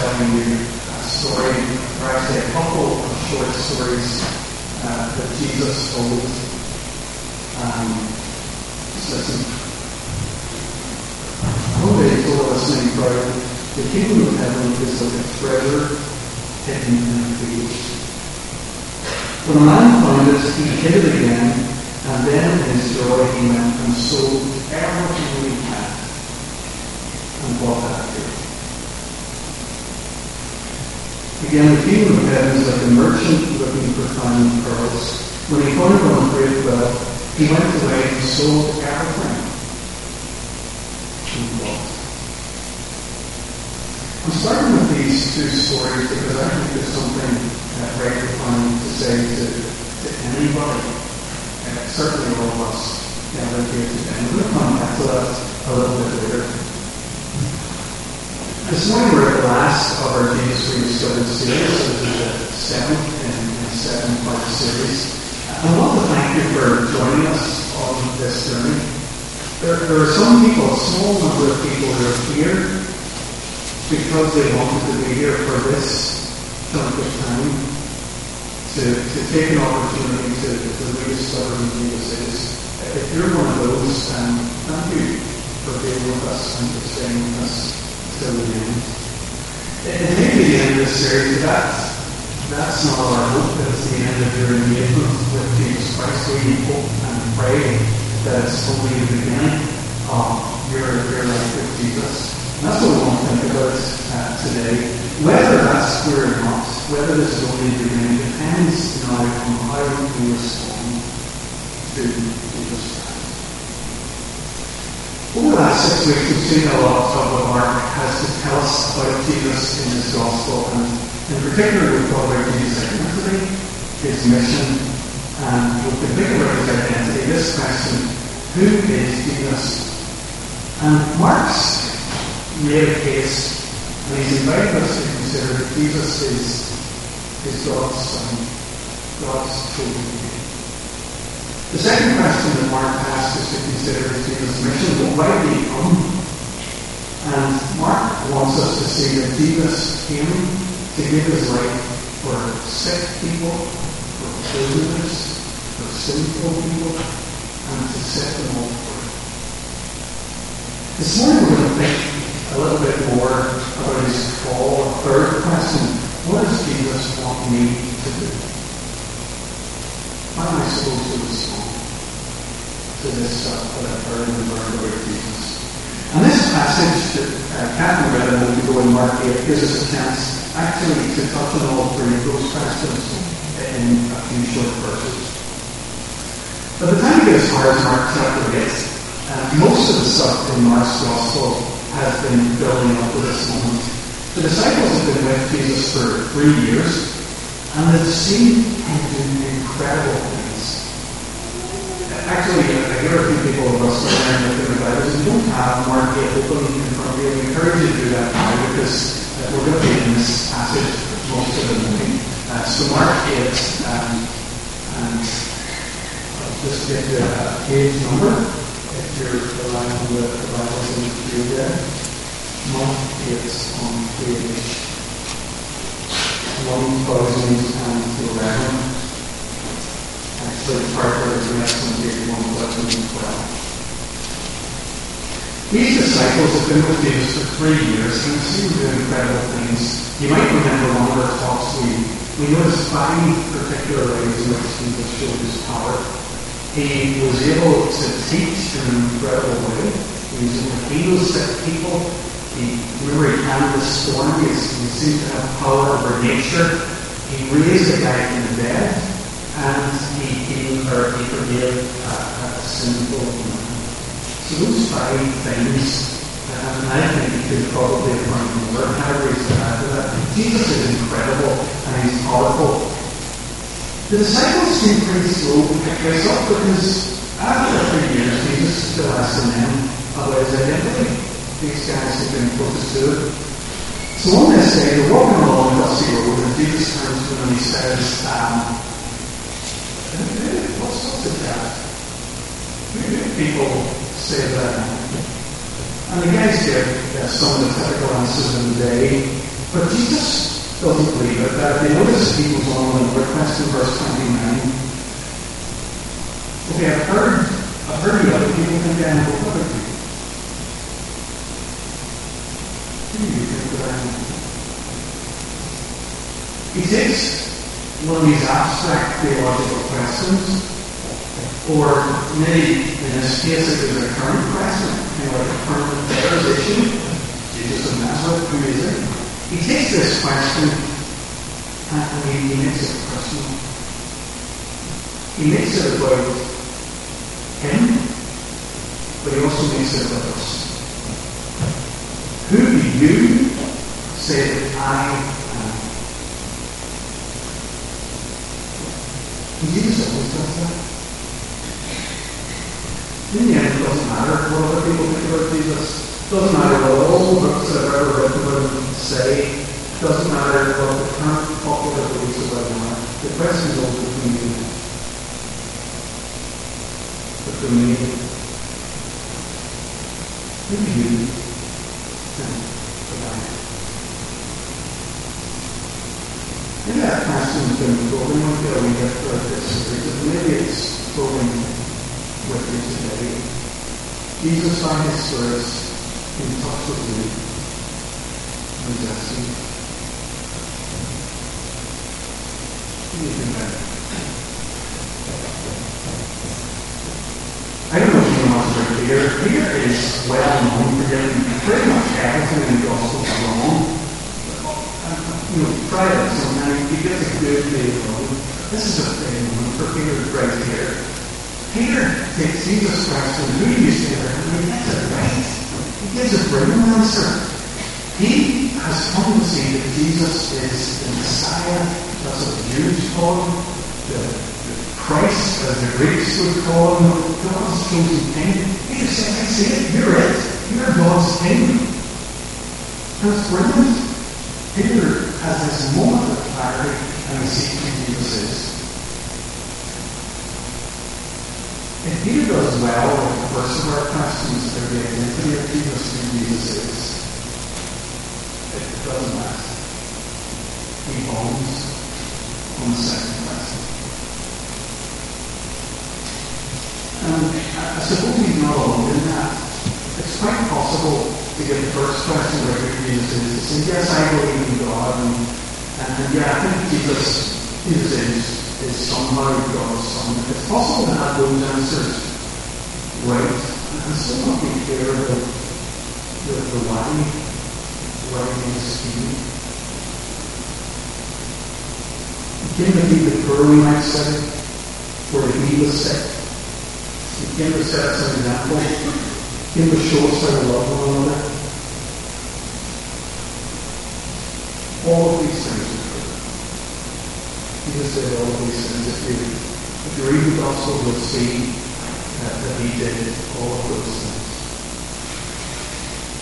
telling you a story, or actually a couple of short stories uh, that Jesus told. Um, just listen. He told us in prayer, the kingdom of heaven is like a treasure hidden in a field. When a man found it, he hid it again, and then in his joy he went and sold everything he had and bought that field. Again, the kingdom of heaven is like a merchant looking for fine pearls. When he found one great wealth, he went away and sold everything. I'm starting with these two stories because I think there's something uh, very profound to say to, to anybody, and certainly all of us gathered here today. I'm going to come back to that a little bit later. This morning we're at the last of our Jesus Rediscovered series. So this is the seventh in a seven-part series. I want to thank you for joining us on this journey. There, there are some people, a small number of people who are here because they wanted to be here for this chunk of time to, to take an opportunity to, to rediscover who Jesus is. If you're one of those, um, thank you for being with us and for staying with us It may be the end of the series, but that's, that's not our hope. That's the end of your engagement with Jesus Christ. We hope and pray that it's only the beginning of your, your life with Jesus. And that's what we want to think about uh, today. Whether that's where or not, whether this is only the beginning, depends now on how we respond to Jesus Christ. Weeks, we've seen a lot of Mark has to tell us about Jesus in his gospel, and in particular, we've thought about Jesus' identity, his mission, and thinking about his identity. This question: Who is Jesus? And Mark's made a case, and he's invited us to consider that Jesus is, is God's Son, God's chosen. The second question that Mark asks us to consider is Jesus' mission. Why did he come? And Mark wants us to see that Jesus came to give his life for sick people, for prisoners, for sinful people, and to set them all free. This morning we're going to think a little bit more about his call. Third question, what does Jesus want me to do? How am I supposed to respond to this heard and about Jesus? And this passage that uh, Catherine read a moment ago in Mark 8 gives us a chance actually to touch on all three of those questions in a few short verses. By the time we get as far as Mark chapter 8, uh, most of the stuff in Mark's Gospel has been building up to this moment. The disciples have been with Jesus for three years, and they've seen him do incredible things. Actually, I hear a few people of us learning with their Bibles, and don't have Mark 8 open in front of you. I encourage you to do that now because uh, we're going to be in this passage most of the morning. Uh, so Mark 8, um, and I'll just get the uh, page number if you're relying on the, the Bibles in the field there. Mark 8 on page 1011. Actually, part of the next one, page 1012. These disciples have been with Jesus for three years and have seen do incredible things. You might remember one of our talks, we, we noticed five particular ways in which Jesus showed his power. He was able to teach in an incredible way. He was able to heal sick people. He, remember, he calmed the storm. He, he seemed to have power over nature. He raised a guy from the dead. And a, a sinful man. So those five things, uh, and I think you could probably find more categories to add to that. Jesus is incredible and he's powerful. The disciples seem pretty slow to pick this up because after three years, Jesus still asking them about his identity. These guys have been closest to it. So on this day, they're walking along the Dusty Road, and Jesus turns to them and he says, um, what's, what's it that? People say that. And the guys give uh, some of the typical answers in the day, but Jesus doesn't believe it. That they notice he goes on and request in verse 29. Okay, I've heard, I've heard the other people condemn, but what people? Who do you think that? He takes one of these abstract theological questions, or maybe in this case it was a current question, you know, like a current affairs issue. Jesus of Nazareth, who is it? He takes this question and he, he makes it personal. He makes it about him, but he also makes it about us. Who do you say that I am? Jesus always does that. In the end, it doesn't matter what other people think about Jesus. It doesn't matter what all the books that have ever written about him say. It doesn't matter what the current popular beliefs about him are. The question is always between and him. Between me who do you that I am? Maybe that been going on for a wee bit throughout this. Maybe it's going with you today. Jesus, by His Spirit, in touch with you and blessing. What do you think about? I don't know if you know about Peter. Peter is well known for getting pretty much everything in the Gospel wrong you know, try it sometime. You get a good deal This is a one for Peter right here. Peter takes Jesus Christ and who do you say there? And he gets it right. He gives a brilliant answer. He has come to see that Jesus is the Messiah. That's what the Jews call him. The, the Christ, as the Greeks would call him, God's chosen king. Peter says, I see it. You're it. You're God's king. That's brilliant. Peter has this moment of clarity and he sees who Jesus is. Peter does well with the first of our questions about the identity of Jesus, who Jesus is, it doesn't last. He bombs on the second question. And I suppose he's know in that. It's quite possible to get the first question where Jesus is, and yes, I believe in God, and, and, and yeah, I think Jesus, Jesus is, is somehow God's Son. It's possible to have those answers right, and still not be clear about the, the why, why is speaking. Begin to be the poor, we might say, where he was sick. Begin to set us an example in the show us how to love one another. All of these things Jesus said all these things. If you, if you read the Gospel, you'll see that, that he did all of those things.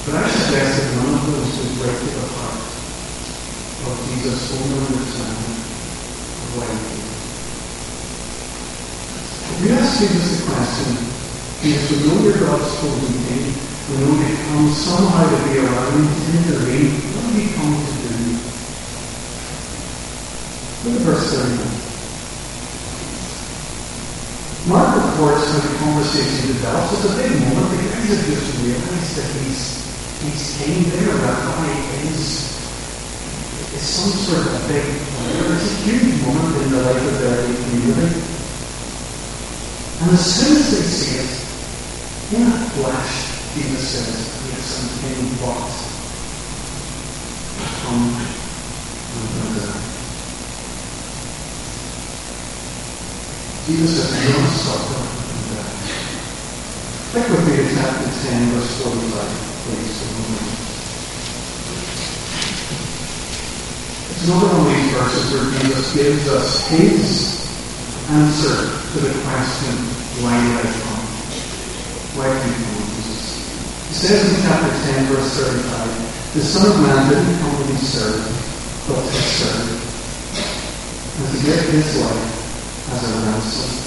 But I suggest that none of those would break to the heart of Jesus' own understanding of why he came. If you ask Jesus the question, is to know your God's holy name, to know you come somehow to be around, to intervene. What have you come to do? Look at verse 31. Mark reports how the conversation develops. It's a big moment. The guys have just realized that he's, he's came there. Rabbi is, is some sort of big player. It's a huge moment in the life of their community. And as soon as they see it, in a flash, Jesus says, yes, something bought from another. Jesus says, you don't die. Look with me to chapter 10, verse 45, please, a moment. It's another one of these verses where Jesus gives us his answer to the question, why did I come? Why do you come, Jesus? He says in chapter 10, verse 35, The Son of Man didn't come to be served, but to serve, and to give his life as.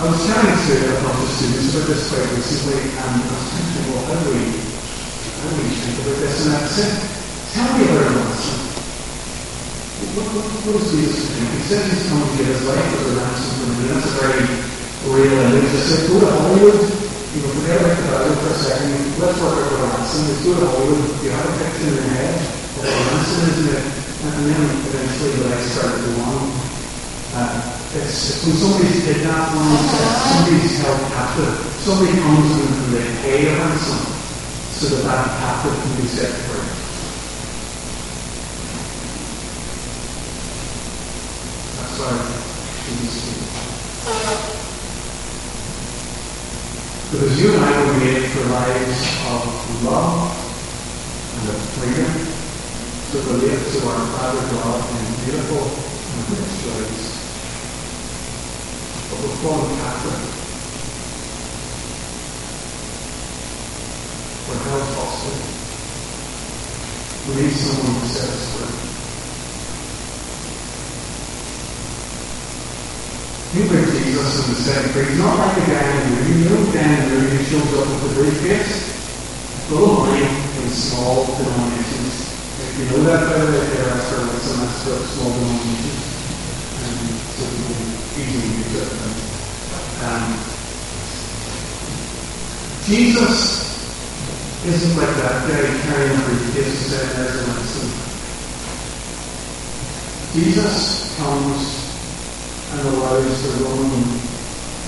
I was chatting to a bunch of students about this quite recently, and I was thinking, well, how do we, how do we think about this? And I said, tell me about a ransom. What, what, what is Jesus doing? He said he's come to give his life as a ransom for me. That's a very real image. I said, go to Hollywood you know, forget about the Bible for a second. Let's work out what a ransom is. Go to Hollywood. You have a picture in your head of what ransom is, and then eventually the I started on. Uh, it's, when somebody's kidnapped, one somebody's held captive. Somebody comes in and they pay a ransom so that that captive can be set free. That's why Jesus because you and I were made for lives of love and of freedom to relate to our Father God in beautiful and rich ways. But we're fallen Catholic. We're held. We need someone to set us free. You bring Jesus in the same. He's not like a the movie. You know, the movie who shows up with the briefcase. Full of money in small denominations. You know that better, right there, after with some extra small denominations. And so can easily use it. Um, Jesus isn't like that guy carrying a briefcase and saying, there's an medicine. Jesus comes and allows the Roman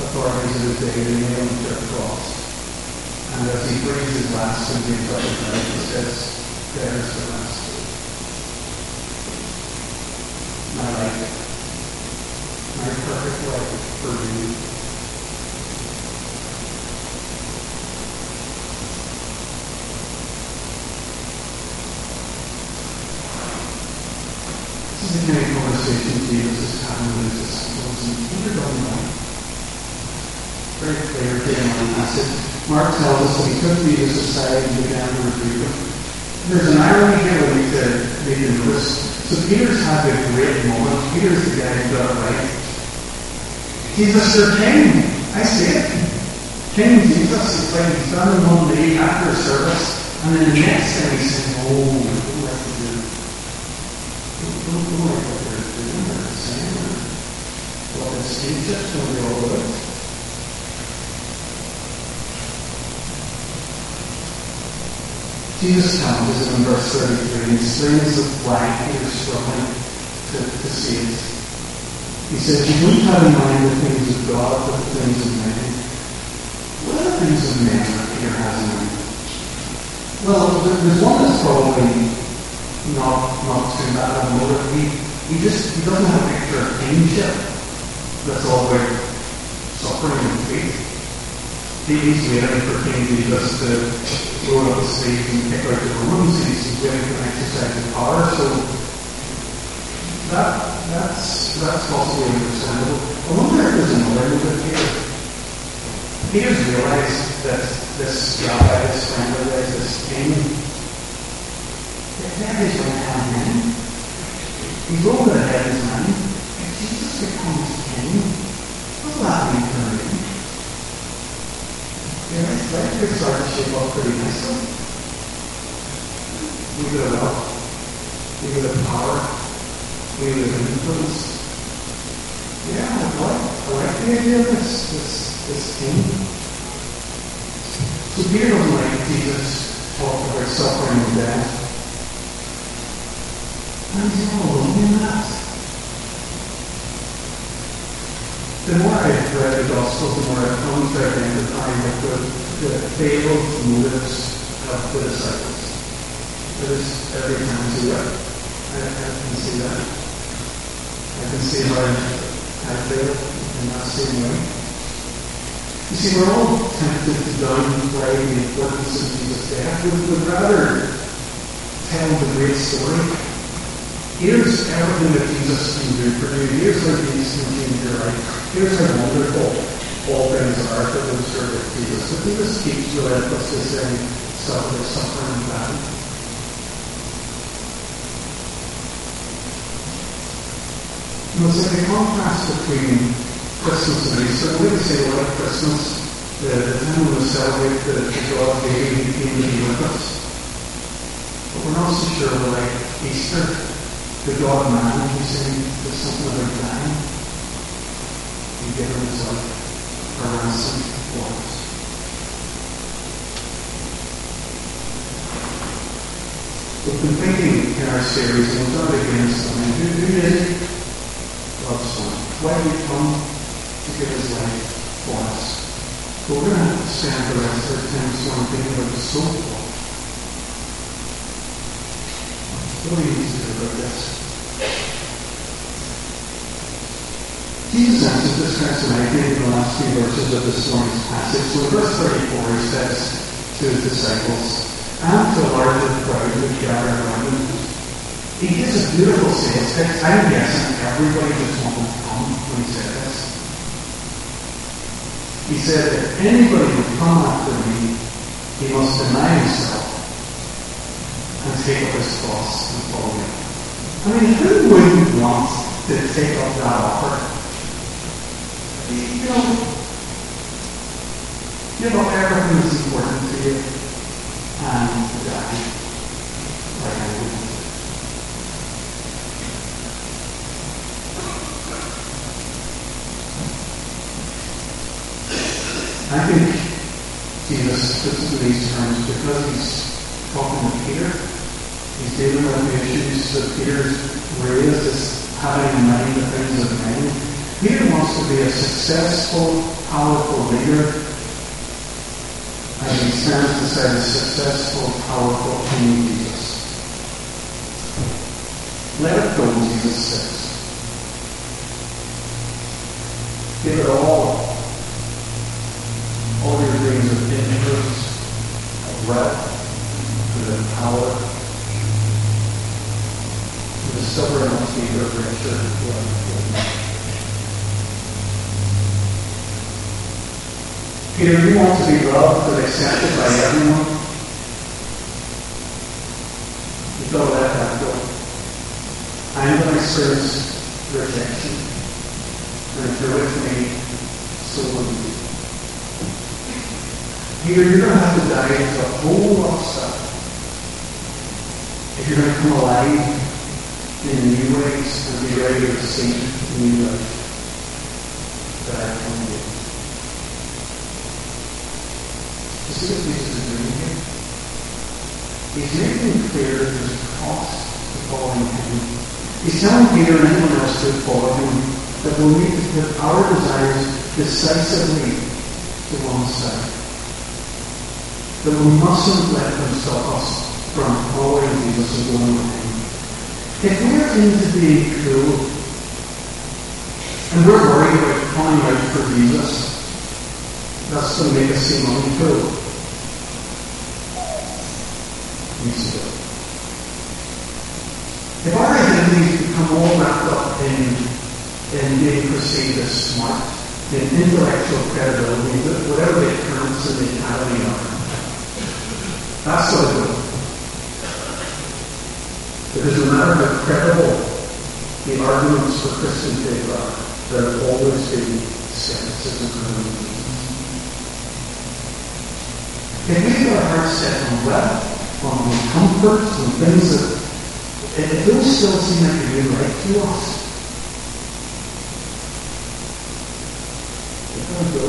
authorities of the day to nail him to a cross. And as he brings his last and gives up his life, he says, There's the master. My perfect life for you. This is the kind of conversation Jesus is having with his very clear family message. Mark tells us that he took Jesus aside and began to rebuke him. There's an irony here we need to, need to notice. So Peter's had a great moment. Peter's the guy who got it right. He's Mr. King. I see it. King Jesus is like he's done in one day after service, and then the next thing he's saying, Oh, what do I have to do? What do I have to do? What is saying? Don't all it? Jesus comes in verse 33 and explains why Peter's struggling to, to see it. He says, You don't have in mind the things of God, but the things of men. What are the things of men that Peter has in mind? Well, there's one that's probably not, not too bad of motive. He, he just he doesn't have a picture of kingship that's all about suffering and faith. He's waiting for King Jesus to go up the stage and out the Romans, and he's willing to exercise his power. So that that's that's possibly understandable. I wonder if there's another movement here. Peter's realized that this rabbi, this friend of his, this king, that is right hand man. He's over the of his man. If Jesus becomes king, what's that mean for him? Yeah, that's that could start to shape up pretty nicely. We get wealth, we get power, we get influence. Yeah, I like, the idea of this, this, team. So like Jesus talk about suffering and death. And he's all alone in that. The more I've read the Gospels, the more I've come to identify with the, failed motives of the disciples. It is every time I see that. I, I can see that. I can see how I failed in that same way. You see, we're all tempted to downplay the importance of Jesus' death. We would rather tell the great story Here's everything that Jesus can do for you. Here's how Jesus can change your life. Here's how wonderful all things are for those who are with Jesus. But Jesus keeps relentlessly saying, suffer, suffering and battle. You know, so the contrast between Christmas and Easter, we would say, well, at Christmas, the, the time celebrate the, the God baby came to be with us. But we're not so sure like Easter, the God man who's saying there's something about. He gave himself a ransom for us. We've been thinking in our series, and we've done it again, something. Who, is God's Son? Why did he come to give his life for us? But we're going to spend the rest of our time this thinking about the soul Do about this? Jesus answers this question, I think, in the last few verses of this morning's passage. So in verse 34, he says to his disciples, and to a larger crowd who gather around him, he gives a beautiful sales pitch. I'm guessing everybody just wanted to come when he said this. He said, if anybody would come after me, he must deny himself and take up his cross and follow me. I mean, who wouldn't want to take up that offer? You know, give up everything that's important to you and die like I would. I think Jesus puts in these terms because he's talking to Peter. He's dealing with the issues that Peter's raised as having in mind the things of men. Peter wants to be a successful, powerful leader. And he stands beside a successful, powerful King Jesus. Let it go, Jesus says. Give it all all your dreams of influence, of wealth, of power, to the sovereignty of richer Peter, you want to be loved and accepted by everyone. You go that go. I am going to experience rejection. And if you're with me, so will you. Peter, you're going to have to die into a whole lot of stuff. If you're going to come alive in new ways and be ready to see new life that I to. You see what Jesus is doing here? He's making clear there's a cost to following him. He's telling Peter and anyone else to follow him that we'll need to put our desires decisively to one side that we mustn't let them stop us from following Jesus him. If we're into being cool, and we're worried about coming out for Jesus, that's going to make us seem uncool. To. If our identities become all wrapped up in, in being perceived as smart, in intellectual credibility, whatever the occurrence in the academy are, that's so Because no matter how credible the arguments for Christian faith are, there will always be skepticism and unbelief. If we get our hearts set on wealth, on comfort, on things that, if those still seem like they're really right to us, we're going to go.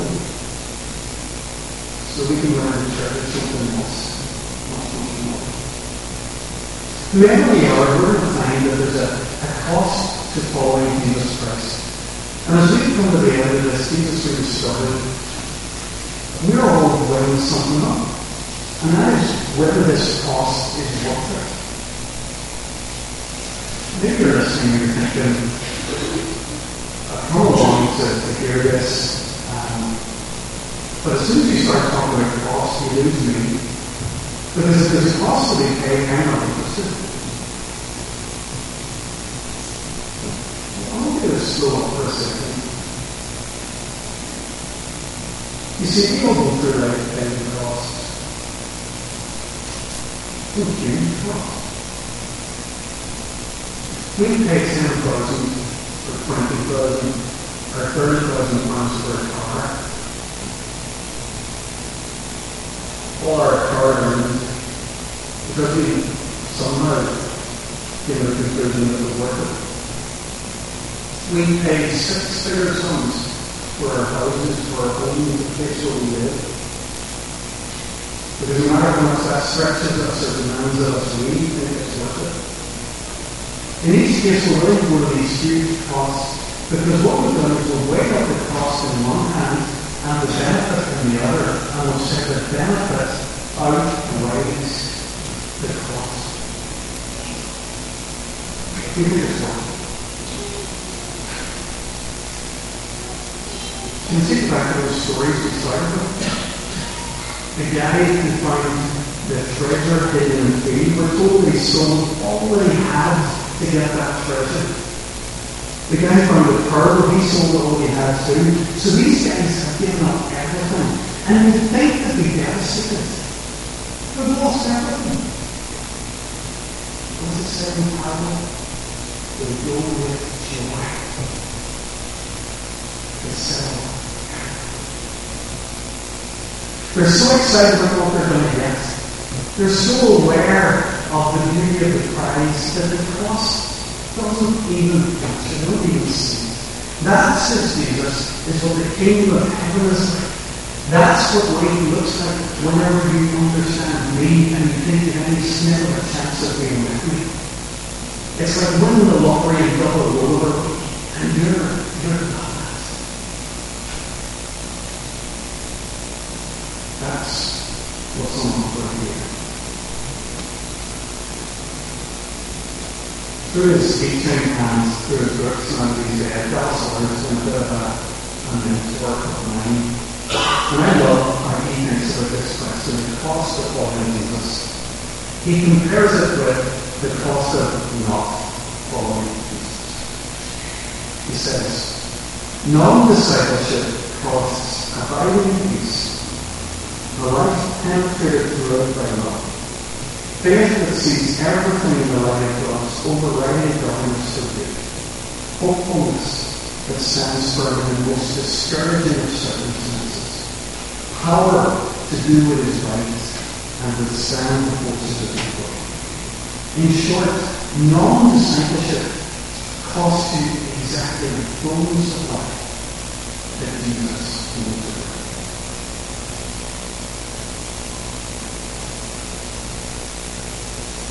So we can learn to treasure something else. Whoever we are, we're to find that there's a, a cost to following Jesus Christ. And as we come to the end of this, Jesus really started, we're all weighing something up. And that is whether this cost is worth it. Maybe you're listening and you're thinking, I've come along to, to hear this, um, but as soon as you start talking about cost, you lose me. Because if there's a cost to be paid, I'm not interested. Slow up for a second. You see, people go through life paying the cost. A huge cost. We pay ten thousand or twenty thousand or thirty thousand pounds for a car. Or a car because we somehow came to the conclusion that it was. We pay six-figure sums for our houses, for our homes, the place where we live. Because no matter how much that stretches us or demands of us, we think it's worth it. In each case, we're go to these huge costs because what we've done is we've weighed up the cost in one hand and the benefit in the other, and we've said the benefit outweighs the cost. Give me this one. Can you think back to those stories we started with? The guy who found the treasure hidden in the field, we're told he sold all he had to get that treasure. The guy found the pearl, he sold all he had too. So these guys have given up everything. And we think that we devastated. We've lost everything. What's it say in the Bible? They go with joy. They're so excited about what they're going to get. They're so aware of the beauty of the prize that the cross doesn't even picture, they don't even see. That, says Jesus, is what the kingdom of heaven is like. That's what life looks like whenever you understand me and you think you any sniff of a chance of being with me. It's like winning the lottery and double over and you're, you're not. That's what's on offer here. Through his teaching and through his books and these Edgar's words and a bit of a, network of mine. And I love how he thinks about this question, the cost of following Jesus. He compares it with the cost of not following Jesus. He says, non-discipleship costs abiding peace a life penetrated throughout by love. Faith that sees everything in the light of God's overriding governance of good. Hopefulness that stands firm in the most discouraging of circumstances. Power to do what is right and withstand the forces of evil. In short, non-discipleship costs you exactly the fullness of life that Jesus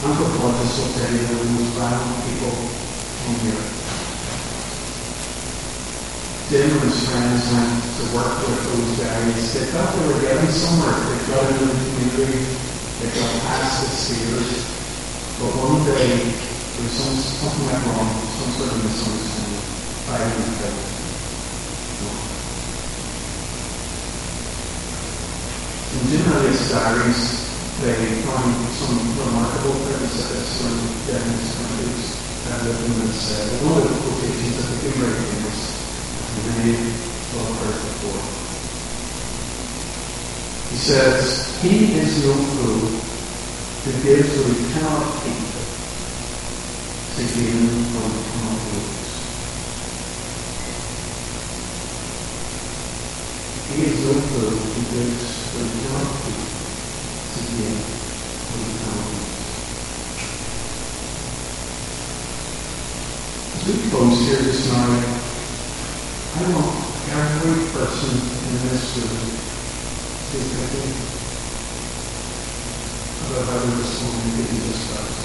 anthropologists will tell you they're the most violent people the earth. Jim and his friends went to work with those guys. They thought they were getting somewhere. They got into the community. They got past the spheres. But one day, there was some, something went wrong, some sort of misunderstanding. Fighting and killed. In Jim Elliot's diaries, they find some remarkable things that when Japanese countries have this. Uh, one of the quotations that very famous, and many have heard before. He says, He is no fool who gives what he cannot keep to gain what he cannot lose. He is no fool who gives what he cannot keep as here this morning, I want every person in this room to be thinking about how to respond to Jesus Christ.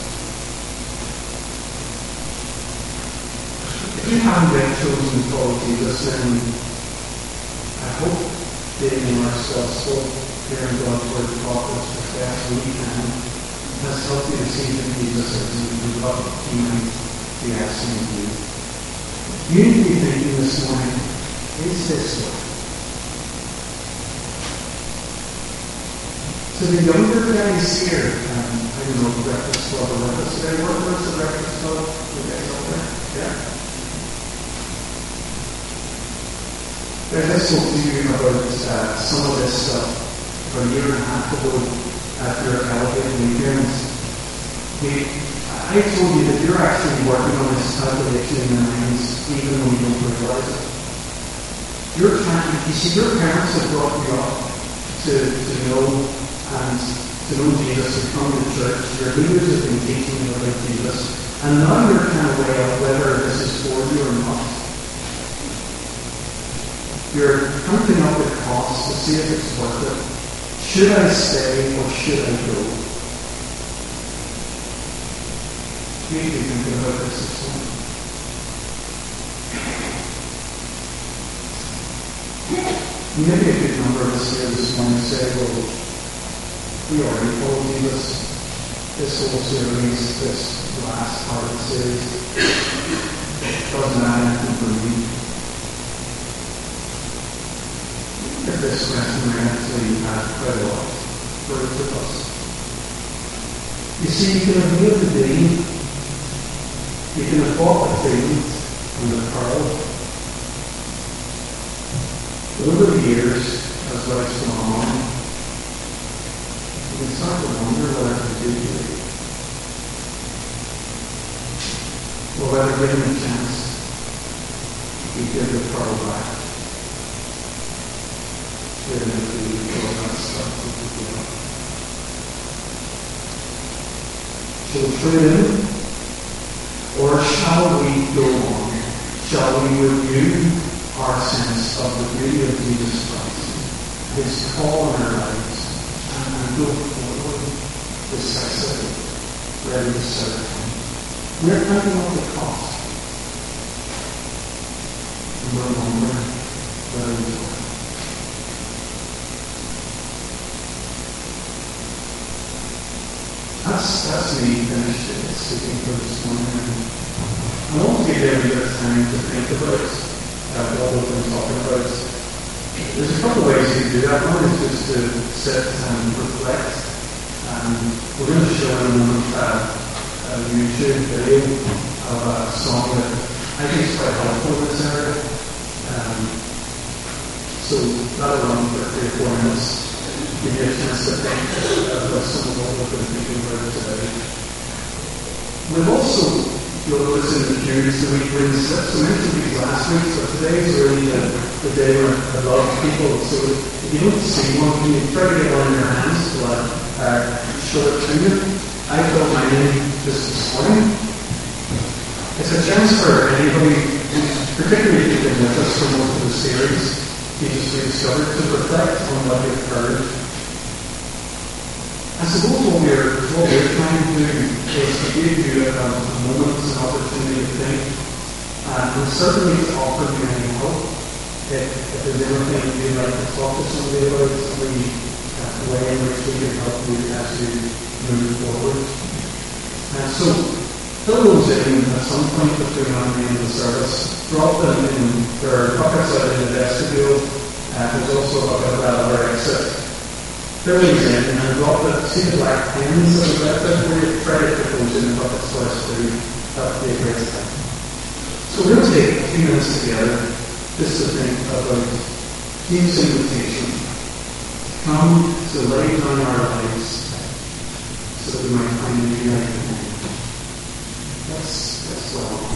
If you haven't yet chosen to follow Jesus, then I hope being more successful hearing God's word taught us as best we can has helped you to see that Jesus as you love He might be asking of you. You need to be thinking this morning, is this what? To the younger guys here, um, I don't know, breakfast club or breakfast today, what was the breakfast club? You guys out there? Yeah. I just spoke to you about uh, some of this stuff about a year and a half ago after Elevate Weekends. We, I told you that you're actually working on this calculation in your minds even though you don't realize it. You're trying, you see, your parents have brought you up to, to know and to know Jesus, and come to church. Your leaders have been teaching you about Jesus. And now you're trying to weigh up whether this is for you or not. You're counting up the costs to see if it's worth it. Should I stay or should I go? You this this morning. Maybe a good number of us here this morning say, well, we already follow Jesus. This This whole series, this last part of the series, doesn't add anything for me. if this lesson actually has quite a lot for each of us. You see, you can have the day, you can the things and the pearl. Over the years, as life's gone on, you can start to wonder what I can do today. Or whether given a chance, you give the pearl back. Shall we trade in? Or shall we go on? Shall we review our sense of the beauty of Jesus Christ, His call in our lives, and go forward decisively, ready to serve Him? We're counting on the cost. And we're wondering whether we That's, that's me finished speaking for this morning. I want to give of time to think about uh, what we've been talking about. There's a couple of ways you can do that. One is just to sit and reflect. Um, we're going to show in a moment uh, a YouTube video of a song that I think is quite helpful in this area. Um, so that'll run for three or four minutes give you a some of what we've been thinking about today. We've also, you'll notice in the periods that we bring slips. I mentioned these last week, but today is really the, the day where I love people. So if you don't see one, can you try to get one in your hands to uh, show it to you? I filled my name just this morning. It's a chance for anybody, particularly if you've been with us for most of the series, you just rediscovered, to reflect on what you've heard I suppose what we're, what we're trying to do is to give you a, a moment, an opportunity to think, uh, and certainly to offer you any help. If, if there's anything you'd like to talk to somebody about, somebody uh, way in which we can help you as you move forward. And so, fill those in at some point between now and the end of the service. Drop them in. there are buckets out in the vestibule. Uh, there's also a bucket at that other exit filling in and drop the the in the source great. So we're going to take a few minutes together just to think about Jesus' invitation. Come to lay down our lives so that we might find a new life in Him. That's, that's what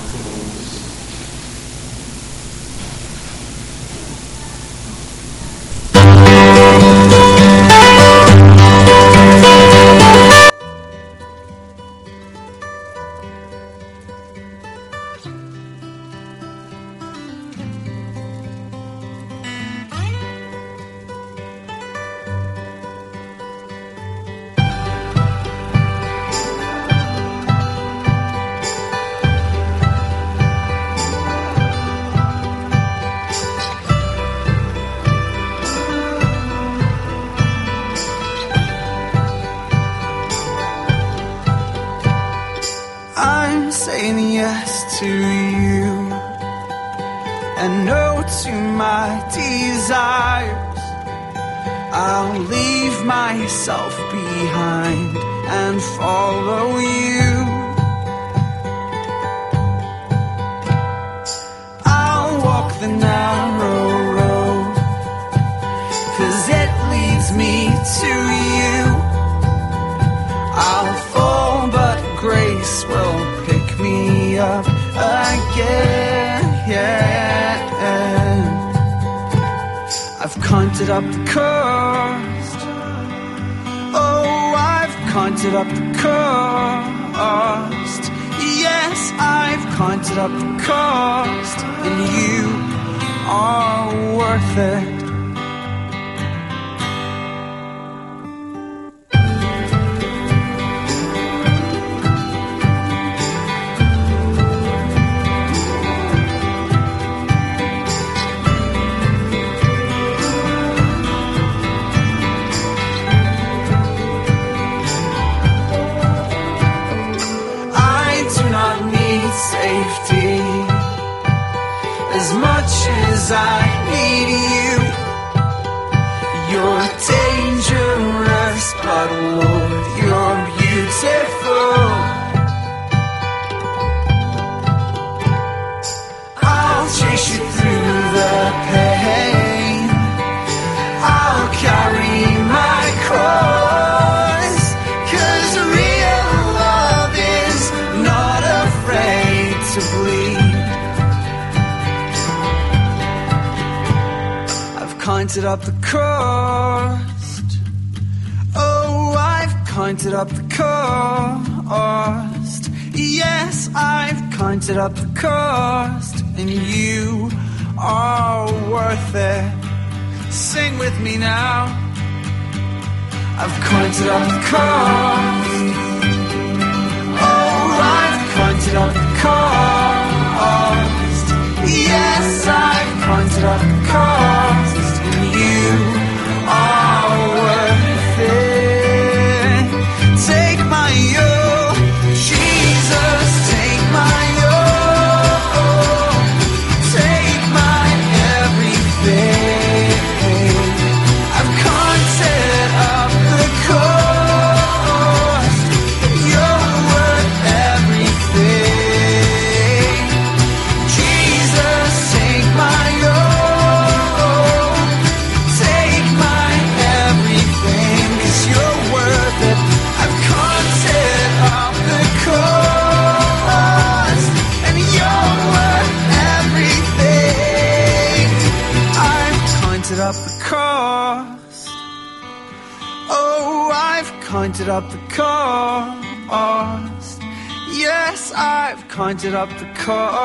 again. I've counted up the cost. Oh, I've counted up the cost. Yes, I've counted up the cost, and you are worth it. Counted up the cost. Oh, I've counted up the cost. Yes, I've counted up the cost. And you are worth it. Sing with me now. I've counted up the cost. Oh, I've counted up the cost. Yes, I've counted up the cost. Up the cost,